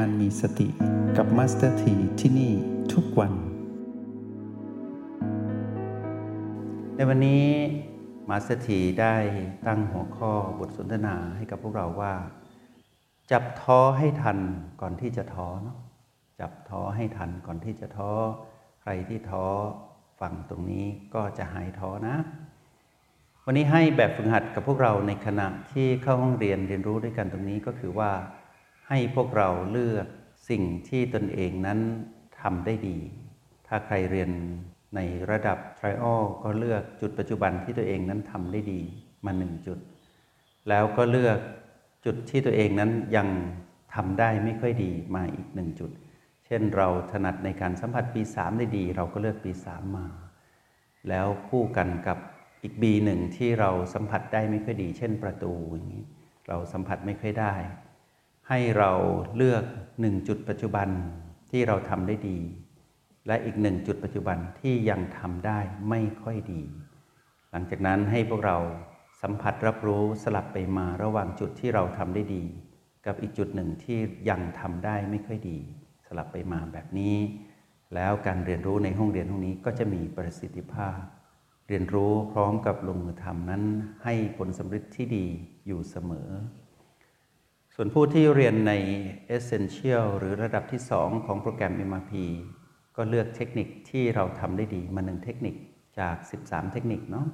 การมีสติกับมาสเตอร์ทีที่นี่ทุกวัน ในวันนี้มาสเตอร์ทีได้ตั้งหัวข้อบทสนทนาให้กับพวกเราว่า จับท้อให้ทันก่อนที่จะท้อเนาะจับท้อให้ทันก่อนที่จะท้อ ใครที่ท้อฟังตรงนี้ก็จะหายท้อนะ วันนี้ให้แบบฝึกหัดกับพวกเราในขณะที่เข้าห้องเรียนเรียนรู้ด้วยกันตรงนี้ก็คือว่า ให้พวกเราเลือกสิ่งที่ตนเองนั้นทำได้ดี ถ้าใครเรียนในระดับ trial ก็เลือกจุดปัจจุบันที่ตัวเองนั้นทำได้ดีมาหนึ่งจุด แล้วก็เลือกจุดที่ตัวเองนั้นยังทำได้ไม่ค่อยดีมาอีกหนึ่งจุด เช่นเราถนัดในการสัมผัสปีสามได้ดี เราก็เลือกปีสามมา แล้วคู่กันกับอีกบีหนึ่งที่เราสัมผัสได้ไม่ค่อยดี เช่นประตูอย่างนี้ เราสัมผัสไม่ค่อยได้ ให้เราเลือกหนึ่งจุดปัจจุบันที่เราทำได้ดี และอีกหนึ่งจุดปัจจุบันที่ยังทำได้ไม่ค่อยดี หลังจากนั้นให้พวกเราสัมผัสรับรู้สลับไปมาระหว่างจุดที่เราทำได้ดี กับอีกจุดหนึ่งที่ยังทำได้ไม่ค่อยดี สลับไปมาแบบนี้ แล้วการเรียนรู้ในห้องเรียนห้องนี้ก็จะมีประสิทธิภาพ เรียนรู้พร้อมกับลงมือทำนั้นให้ผลสำเร็จที่ดีอยู่เสมอ ส่วนผู้ที่เรียนใน Essential หรือระดับที่ 2 ของโปรแกรม MRP ก็เลือกเทคนิคที่เราทำได้ดีมาหนึ่งเทคนิคจาก 13 เทคนิคเนาะ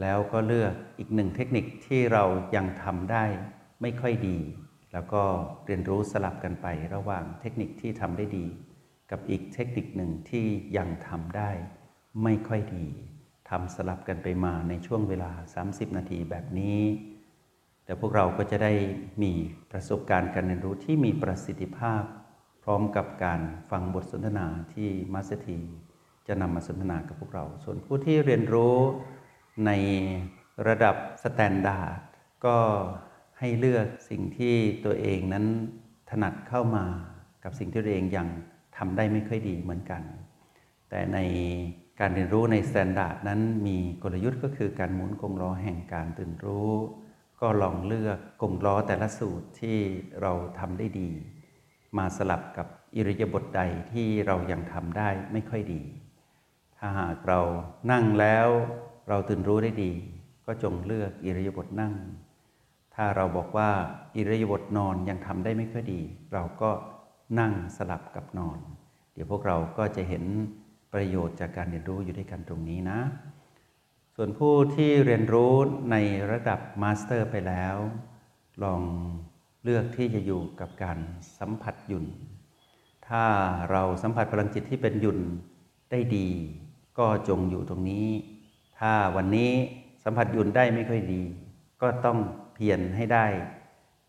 แล้วก็เลือกอีกหนึ่งเทคนิคที่เรายังทำได้ไม่ค่อยดี แล้วก็เรียนรู้สลับกันไประหว่างเทคนิคที่ทำได้ดี กับอีกเทคนิคหนึ่งที่ยังทำได้ไม่ค่อยดีทำสลับกันไปมาในช่วงเวลา 30 นาทีแบบนี้ แต่พวกเราก็จะได้มีประสบการณ์การเรียนรู้ที่มีประสิทธิภาพ พร้อมกับการฟังบทสนทนาที่มาสเตอร์จะนำมาสนทนากับพวกเรา ส่วนผู้ที่เรียนรู้ในระดับ standard ก็ให้เลือกสิ่งที่ตัวเองนั้นถนัดเข้ามากับสิ่งที่ตัวเองยังทำได้ไม่ค่อยดีเหมือนกัน แต่ในการเรียนรู้ใน standard นั้นมีกลยุทธ์ก็คือการหมุนกงล้อแห่งการตื่นรู้ ก็ลองเลือกกงล้อแต่ละสูตรที่เราทำได้ดี มาสลับกับอิริยาบถใดที่เรายังทำได้ไม่ค่อยดี ถ้าหากเรานั่งแล้วเราตื่นรู้ได้ดี ก็จงเลือกอิริยาบถนั่ง ถ้าเราบอกว่าอิริยาบถนอนยังทำได้ไม่ค่อยดี เราก็นั่งสลับกับนอน เดี๋ยวพวกเราก็จะเห็นประโยชน์จากการเรียนรู้อยู่ด้วยกันตรงนี้นะ ส่วนผู้ที่เรียนรู้ในระดับมาสเตอร์ไปแล้ว ลองเลือกที่จะอยู่กับการสัมผัสหยุ่น ถ้าเราสัมผัสพลังจิตที่เป็นหยุ่นได้ดี ก็จงอยู่ตรงนี้ ถ้าวันนี้สัมผัสหยุ่นได้ไม่ค่อยดี ก็ต้องเพียรให้ได้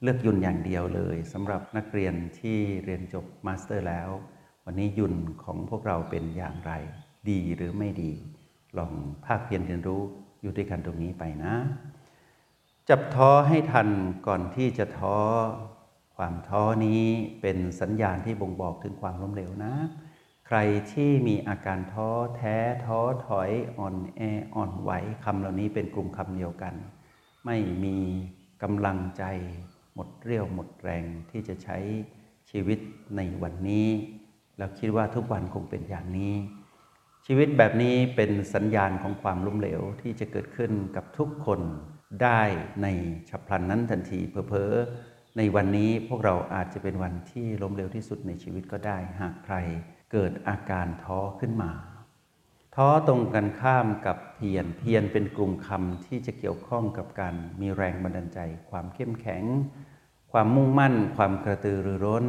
เลือกหยุ่นอย่างเดียวเลยสำหรับนักเรียนที่เรียนจบ master แล้ว วันนี้หยุ่นของพวกเราเป็นอย่างไร ดีหรือไม่ดี ลองภาคเพียรเรียนรู้อยู่ด้วยกันตรงนี้ไปนะ จับท้อให้ทันก่อนที่จะท้อ ความท้อนี้เป็นสัญญาณที่บ่งบอกถึงความล้มเหลวนะ ใครที่มีอาการท้อแท้ท้อถอยอ่อนแออ่อนไหวคำเหล่านี้เป็นกลุ่มคำเดียวกัน ไม่มีกำลังใจหมดเรี่ยวหมดแรงที่จะใช้ชีวิตในวันนี้ แล้วคิดว่าทุกวันคงเป็นอย่างนี้ ชีวิตแบบนี้เป็นสัญญาณของความล้มเหลวที่จะเกิดขึ้นกับทุกคนได้ในฉับพลันนั้นทันทีเพอๆในวันนี้พวกเราอาจจะเป็นวันที่ล้มเหลวที่สุดในชีวิตก็ได้ หากใครเกิดอาการท้อขึ้นมา ท้อตรงกันข้ามกับเพียรเพียรเป็นกลุ่มคำที่จะเกี่ยวข้องกับการมีแรงบันดาลใจ ความเข้มแข็ง ความมุ่งมั่น ความกระตือรือร้น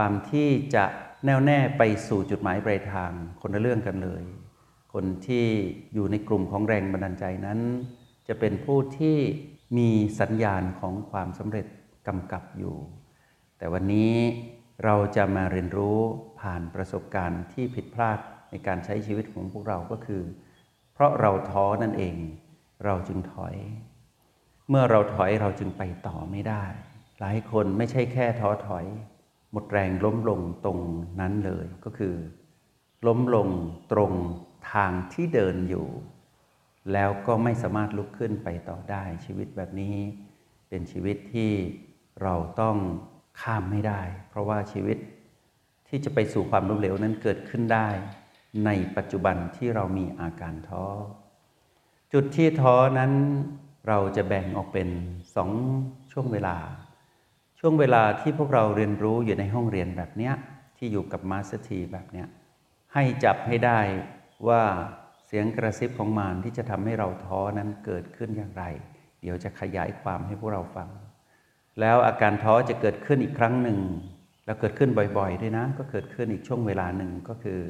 ความที่จะแน่วแน่ไปสู่จุดหมายปลายทางคนละเรื่องกันเลย คนที่อยู่ในกลุ่มของแรงบันดาลใจนั้น จะเป็นผู้ที่มีสัญญาณของความสำเร็จกำกับอยู่ แต่วันนี้เราจะมาเรียนรู้ผ่านประสบการณ์ที่ผิดพลาดในการใช้ชีวิตของพวกเราก็คือ เพราะเราท้อนั่นเอง เราจึงถอย เมื่อเราถอยเราจึงไปต่อไม่ได้ หลายคนไม่ใช่แค่ท้อถอย หมดแรงล้มลงตรงนั้นเลยก็คือ ล้มลงตรงทางที่เดินอยู่ แล้วก็ไม่สามารถลุกขึ้นไปต่อได้ชีวิตแบบนี้เป็นชีวิตที่เราต้องข้ามไม่ได้ เพราะว่าชีวิตที่จะไปสู่ความล้มเหลวนั้นเกิดขึ้นได้ ในปัจจุบันที่เรามีอาการท้อ จุดที่ท้อนั้นเราจะแบ่งออกเป็นสองช่วงเวลา ช่วงเวลาที่พวกเราเรียนรู้อยู่ในห้องเรียนแบบเนี้ยที่อยู่กับมาสเตอร์ทีแบบเนี้ยให้จับให้ได้ว่าเสียงกระซิบของมารที่จะทำให้เราท้อนั้นเกิดขึ้นอย่างไร เดี๋ยวจะขยายความให้พวกเราฟัง แล้วอาการท้อจะเกิดขึ้นอีกครั้งหนึ่ง แล้วเกิดขึ้นบ่อยๆด้วยนะ ก็เกิดขึ้นอีกช่วงเวลาหนึ่งก็คือ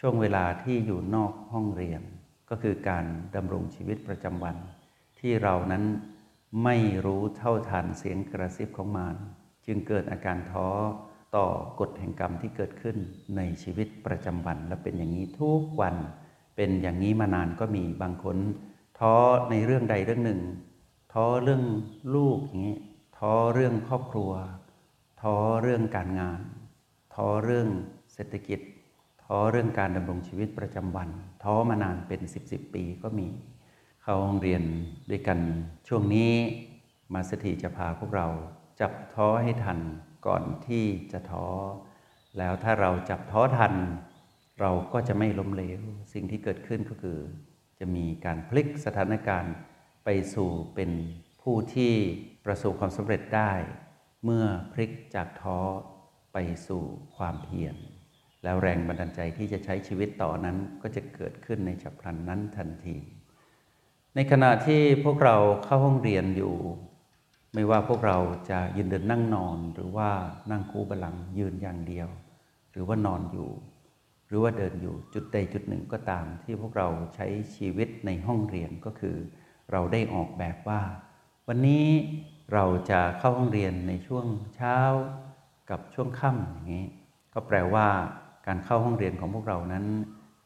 ช่วงเวลาที่อยู่นอกห้องเรียน ก็คือการดำรงชีวิตประจำวัน ที่เรานั้น ไม่รู้เท่าทันเสียงกระซิบของมารจึงเกิดอาการท้อต่อกฎแห่งกรรมที่เกิดขึ้นในชีวิตประจำวัน และเป็นอย่างนี้ทุกวัน เป็นอย่างนี้มานานก็มีบางคนท้อในเรื่องใดเรื่องหนึ่ง ท้อเรื่องลูกอย่างนี้ ท้อเรื่องครอบครัว ท้อเรื่องการงาน ท้อเรื่องเศรษฐกิจ ท้อเรื่องการดำรงชีวิตประจำวัน ท้อมานานเป็นสิบสิบปีก็มี เข้าโรงเรียนด้วยกันช่วงนี้มาสถีจะพาพวกเราจับท้อให้ทันก่อนที่จะท้อ แล้วถ้าเราจับท้อทัน เราก็จะไม่ล้มเหลว สิ่งที่เกิดขึ้นก็คือ จะมีการพลิกสถานการณ์ไปสู่เป็นผู้ที่ประสบความสำเร็จได้ เมื่อพลิกจากท้อไปสู่ความเพียรแล้วแรงบันดาลใจที่จะใช้ชีวิตต่อนั้นก็จะเกิดขึ้นในฉับพลันนั้นทันที ในขณะที่พวกเราเข้าห้องเรียนอยู่ ไม่ว่าพวกเราจะยืนเดินนั่งนอน หรือว่านั่งคูบาลังยืนอย่างเดียว หรือว่านอนอยู่ หรือว่าเดินอยู่จุดใดจุดหนึ่งก็ตาม ที่พวกเราใช้ชีวิตในห้องเรียนก็คือ เราได้ออกแบบว่า วันนี้เราจะเข้าห้องเรียนในช่วงเช้ากับช่วงค่ำอย่างนี้ ก็แปลว่าการเข้าห้องเรียนของพวกเรานั้น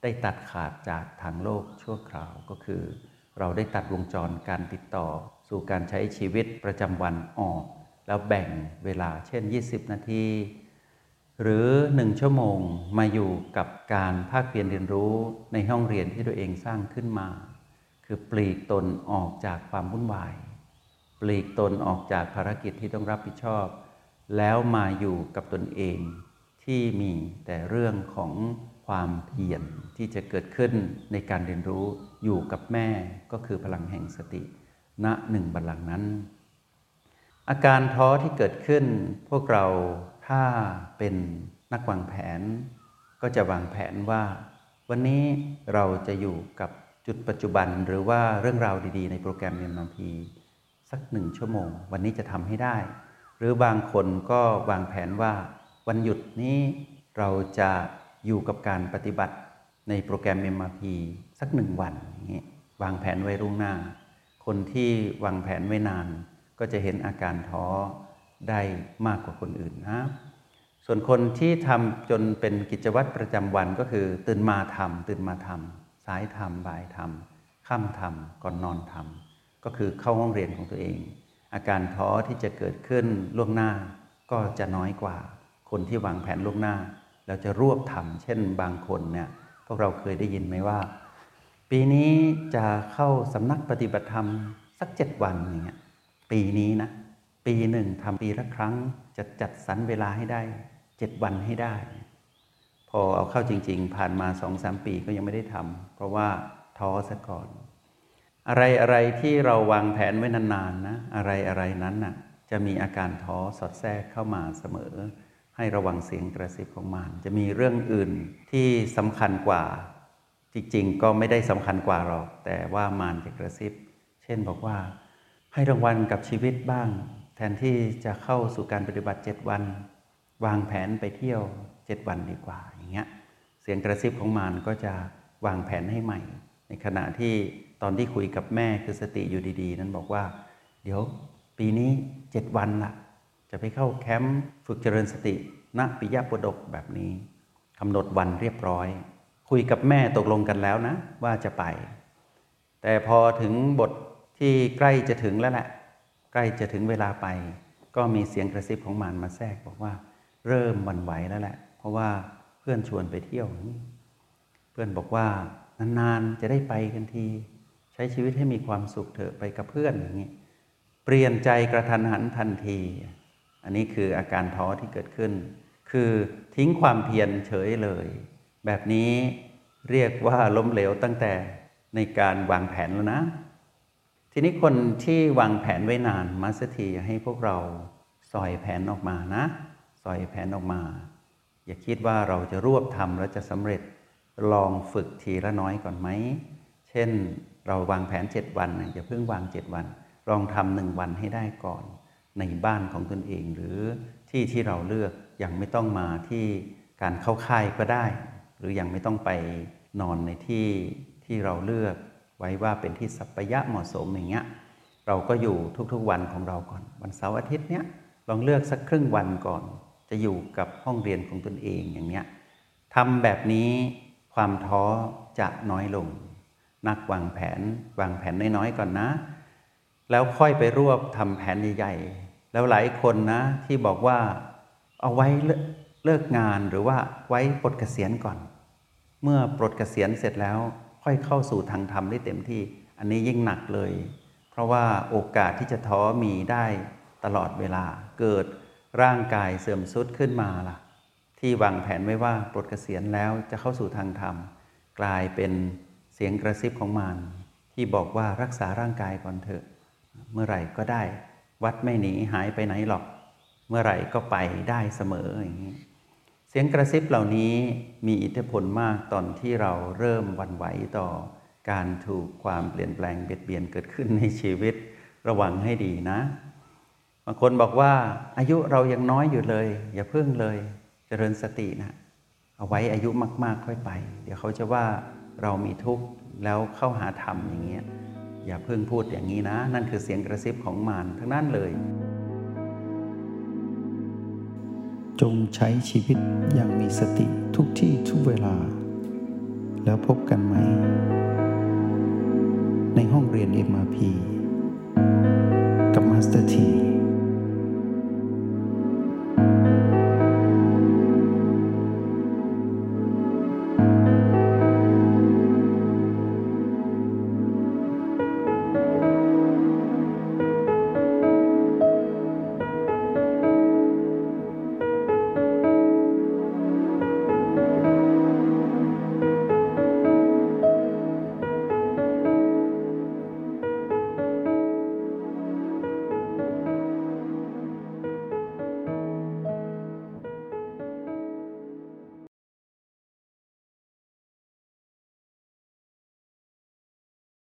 ได้ตัดขาดจากทางโลกชั่วคราวก็คือ เราได้ตัดวงจรการติดต่อสู่การใช้ชีวิตประจำวันออก แล้วแบ่งเวลาเช่น 20 นาที หรือ 1 ชั่วโมงมาอยู่กับการภาคเรียนเรียนรู้ในห้องเรียนที่ตัวเองสร้างขึ้นมา คือปลีกตนออกจากความวุ่นวาย ปลีกตนออกจากภารกิจที่ต้องรับผิดชอบ แล้วมาอยู่กับตนเองที่มีแต่เรื่องของ ความเพียรที่จะเกิดขึ้นในการเรียนรู้อยู่กับแม่ก็คือพลังแห่งสติ ณหนึ่งบัลลังก์นั้น อาการท้อที่เกิดขึ้น พวกเราถ้าเป็นนักวางแผน ก็จะวางแผนว่า วันนี้เราจะอยู่กับจุดปัจจุบันหรือว่าเรื่องราวดี ๆ ในโปรแกรมเรียนมาพีสักหนึ่งชั่วโมง วันนี้จะทำให้ได้ หรือบางคนก็วางแผนว่า วันหยุดนี้เราจะ อยู่กับการปฏิบัติในโปรแกรม MRP สักหนึ่งวันอย่างนี้วางแผนไว้ล่วงหน้า คนที่วางแผนไว้นาน ก็จะเห็นอาการท้อได้มากกว่าคนอื่นนะส่วนคนที่ทำจนเป็นกิจวัตรประจำวันก็คือตื่นมาทำตื่นมาทำสายทำบ่ายทำค่ำทำก่อนนอนทำก็คือเข้าห้องเรียนของตัวเอง อาการท้อที่จะเกิดขึ้นล่วงหน้าก็จะน้อยกว่า คนที่วางแผนล่วงหน้า แล้วจะรวบทำเช่นบางคนเนี่ยพวกเราเคยได้ยินไหมว่า ปีนี้จะเข้าสำนักปฏิบัติธรรมสักเจ็ดวันอย่างเงี้ยปีนี้นะปีหนึ่งทำปีละครั้งจะจัดสรรเวลาให้ได้เจ็ดวันให้ได้ พอเอาเข้าจริง ๆ ผ่านมาสองสามปีก็ยังไม่ได้ทำเพราะว่าท้อซะก่อน อะไรอะไรที่เราวางแผนไว้นานๆนะอะไรอะไรนั้นน่ะจะมีอาการท้อสอดแทรกเข้ามาเสมอ ให้ระวังเสียงกระซิบของมันจะมีเรื่องอื่นที่สำคัญกว่า จริงๆ ก็ไม่ได้สำคัญกว่าหรอก แต่ว่ามารจะกระซิบ เช่นบอกว่า ให้รางวัลกับชีวิตบ้าง แทนที่จะเข้าสู่การปฏิบัติเจ็ดวัน วางแผนไปเที่ยวเจ็ดวันดีกว่าอย่างเงี้ยเสียงกระซิบของมารก็จะวางแผนให้ใหม่ ในขณะที่ตอนที่คุยกับแม่คือสติอยู่ดี ๆ นั้นบอกว่า เดี๋ยวปีนี้เจ็ดวันละ จะไปเข้าแคมป์ฝึกเจริญสติณปิยะปดกแบบนี้กำหนดวันเรียบร้อย คุยกับแม่ตกลงกันแล้วนะ ว่าจะไป แต่พอถึงบทที่ใกล้จะถึงแล้วแหละ ใกล้จะถึงเวลาไป ก็มีเสียงกระซิบของมารมาแทรกบอกว่า เริ่มวันไหวแล้วแหละ เพราะว่าเพื่อนชวนไปเที่ยว เพื่อนบอกว่านานๆจะได้ไปกันที ใช้ชีวิตให้มีความสุขเถอะไปกับเพื่อนอย่างนี้เปลี่ยนใจกระทันหันทันที อันนี้คืออาการท้อที่เกิดขึ้น คือทิ้งความเพียรเฉยเลย แบบนี้เรียกว่าล้มเหลวตั้งแต่ในการวางแผนแล้วนะ ทีนี้คนที่วางแผนไว้นานมาสถีให้พวกเราสอยแผนออกมานะสอยแผนออกมา อย่าคิดว่าเราจะรวบทำแล้วจะสำเร็จลองฝึกทีละน้อยก่อนไหม เช่นเราวางแผน 7 วันอย่าเพิ่งวาง 7 วัน ลองทำหนึ่งวันให้ได้ก่อน ในบ้านของตนเอง หรือที่ที่เราเลือกยังไม่ต้องมาที่การเข้าค่ายก็ได้ หรือยังไม่ต้องไปนอนในที่ที่เราเลือกไว้ว่าเป็นที่สัปยะเหมาะสมอย่างเงี้ยเราก็อยู่ทุกๆวันของเราก่อน วันเสาร์อาทิตย์เนี้ยลองเลือกสักครึ่งวันก่อน จะอยู่กับห้องเรียนของตนเองอย่างเนี้ยทำแบบนี้ความท้อจะน้อยลง นักวางแผนวางแผนน้อยๆก่อนนะ แล้วค่อยไปรวบทำแผนใหญ่ๆแล้วหลายคนนะที่บอกว่าเอาไว้เลิกงานหรือว่าไว้ปลดเกษียณก่อน เมื่อปลดเกษียณเสร็จแล้ว ค่อยเข้าสู่ทางธรรมได้เต็มที่ อันนี้ยิ่งหนักเลย เพราะว่าโอกาสที่จะท้อมีได้ตลอดเวลาเกิดร่างกายเสื่อมทรุดขึ้นมาล่ะ ที่วางแผนไว้ว่าปลดเกษียณแล้วจะเข้าสู่ทางธรรม กลายเป็นเสียงกระซิบของมารที่บอกว่ารักษาร่างกายก่อนเถอะ เมื่อไหร่ก็ได้ วัดไม่หนีหายไปไหนหรอก เมื่อไหร่ก็ไปได้เสมออย่างนี้เสียงกระซิบเหล่านี้มีอิทธิพลมากตอนที่เราเริ่มวันไหวต่อการถูกความเปลี่ยนแปลงเบียดเบียนเกิดขึ้นในชีวิตระวังให้ดีนะ บางคนบอกว่าอายุเรายังน้อยอยู่เลย อย่าเพิ่งเลยเจริญสตินะ เอาไว้อายุมาก ๆ ค่อยไป เดี๋ยวเขาจะว่าเรามีทุกข์แล้วเข้าหาธรรมอย่างเงี้ย อย่าเพิ่งพูดอย่างนี้นะ นั่นคือเสียงกระซิบของมารทั้งนั้นเลย จงใช้ชีวิตอย่างมีสติทุกที่ทุกเวลา แล้วพบกันไหม ในห้องเรียน MRP กับมาสเตอร์ที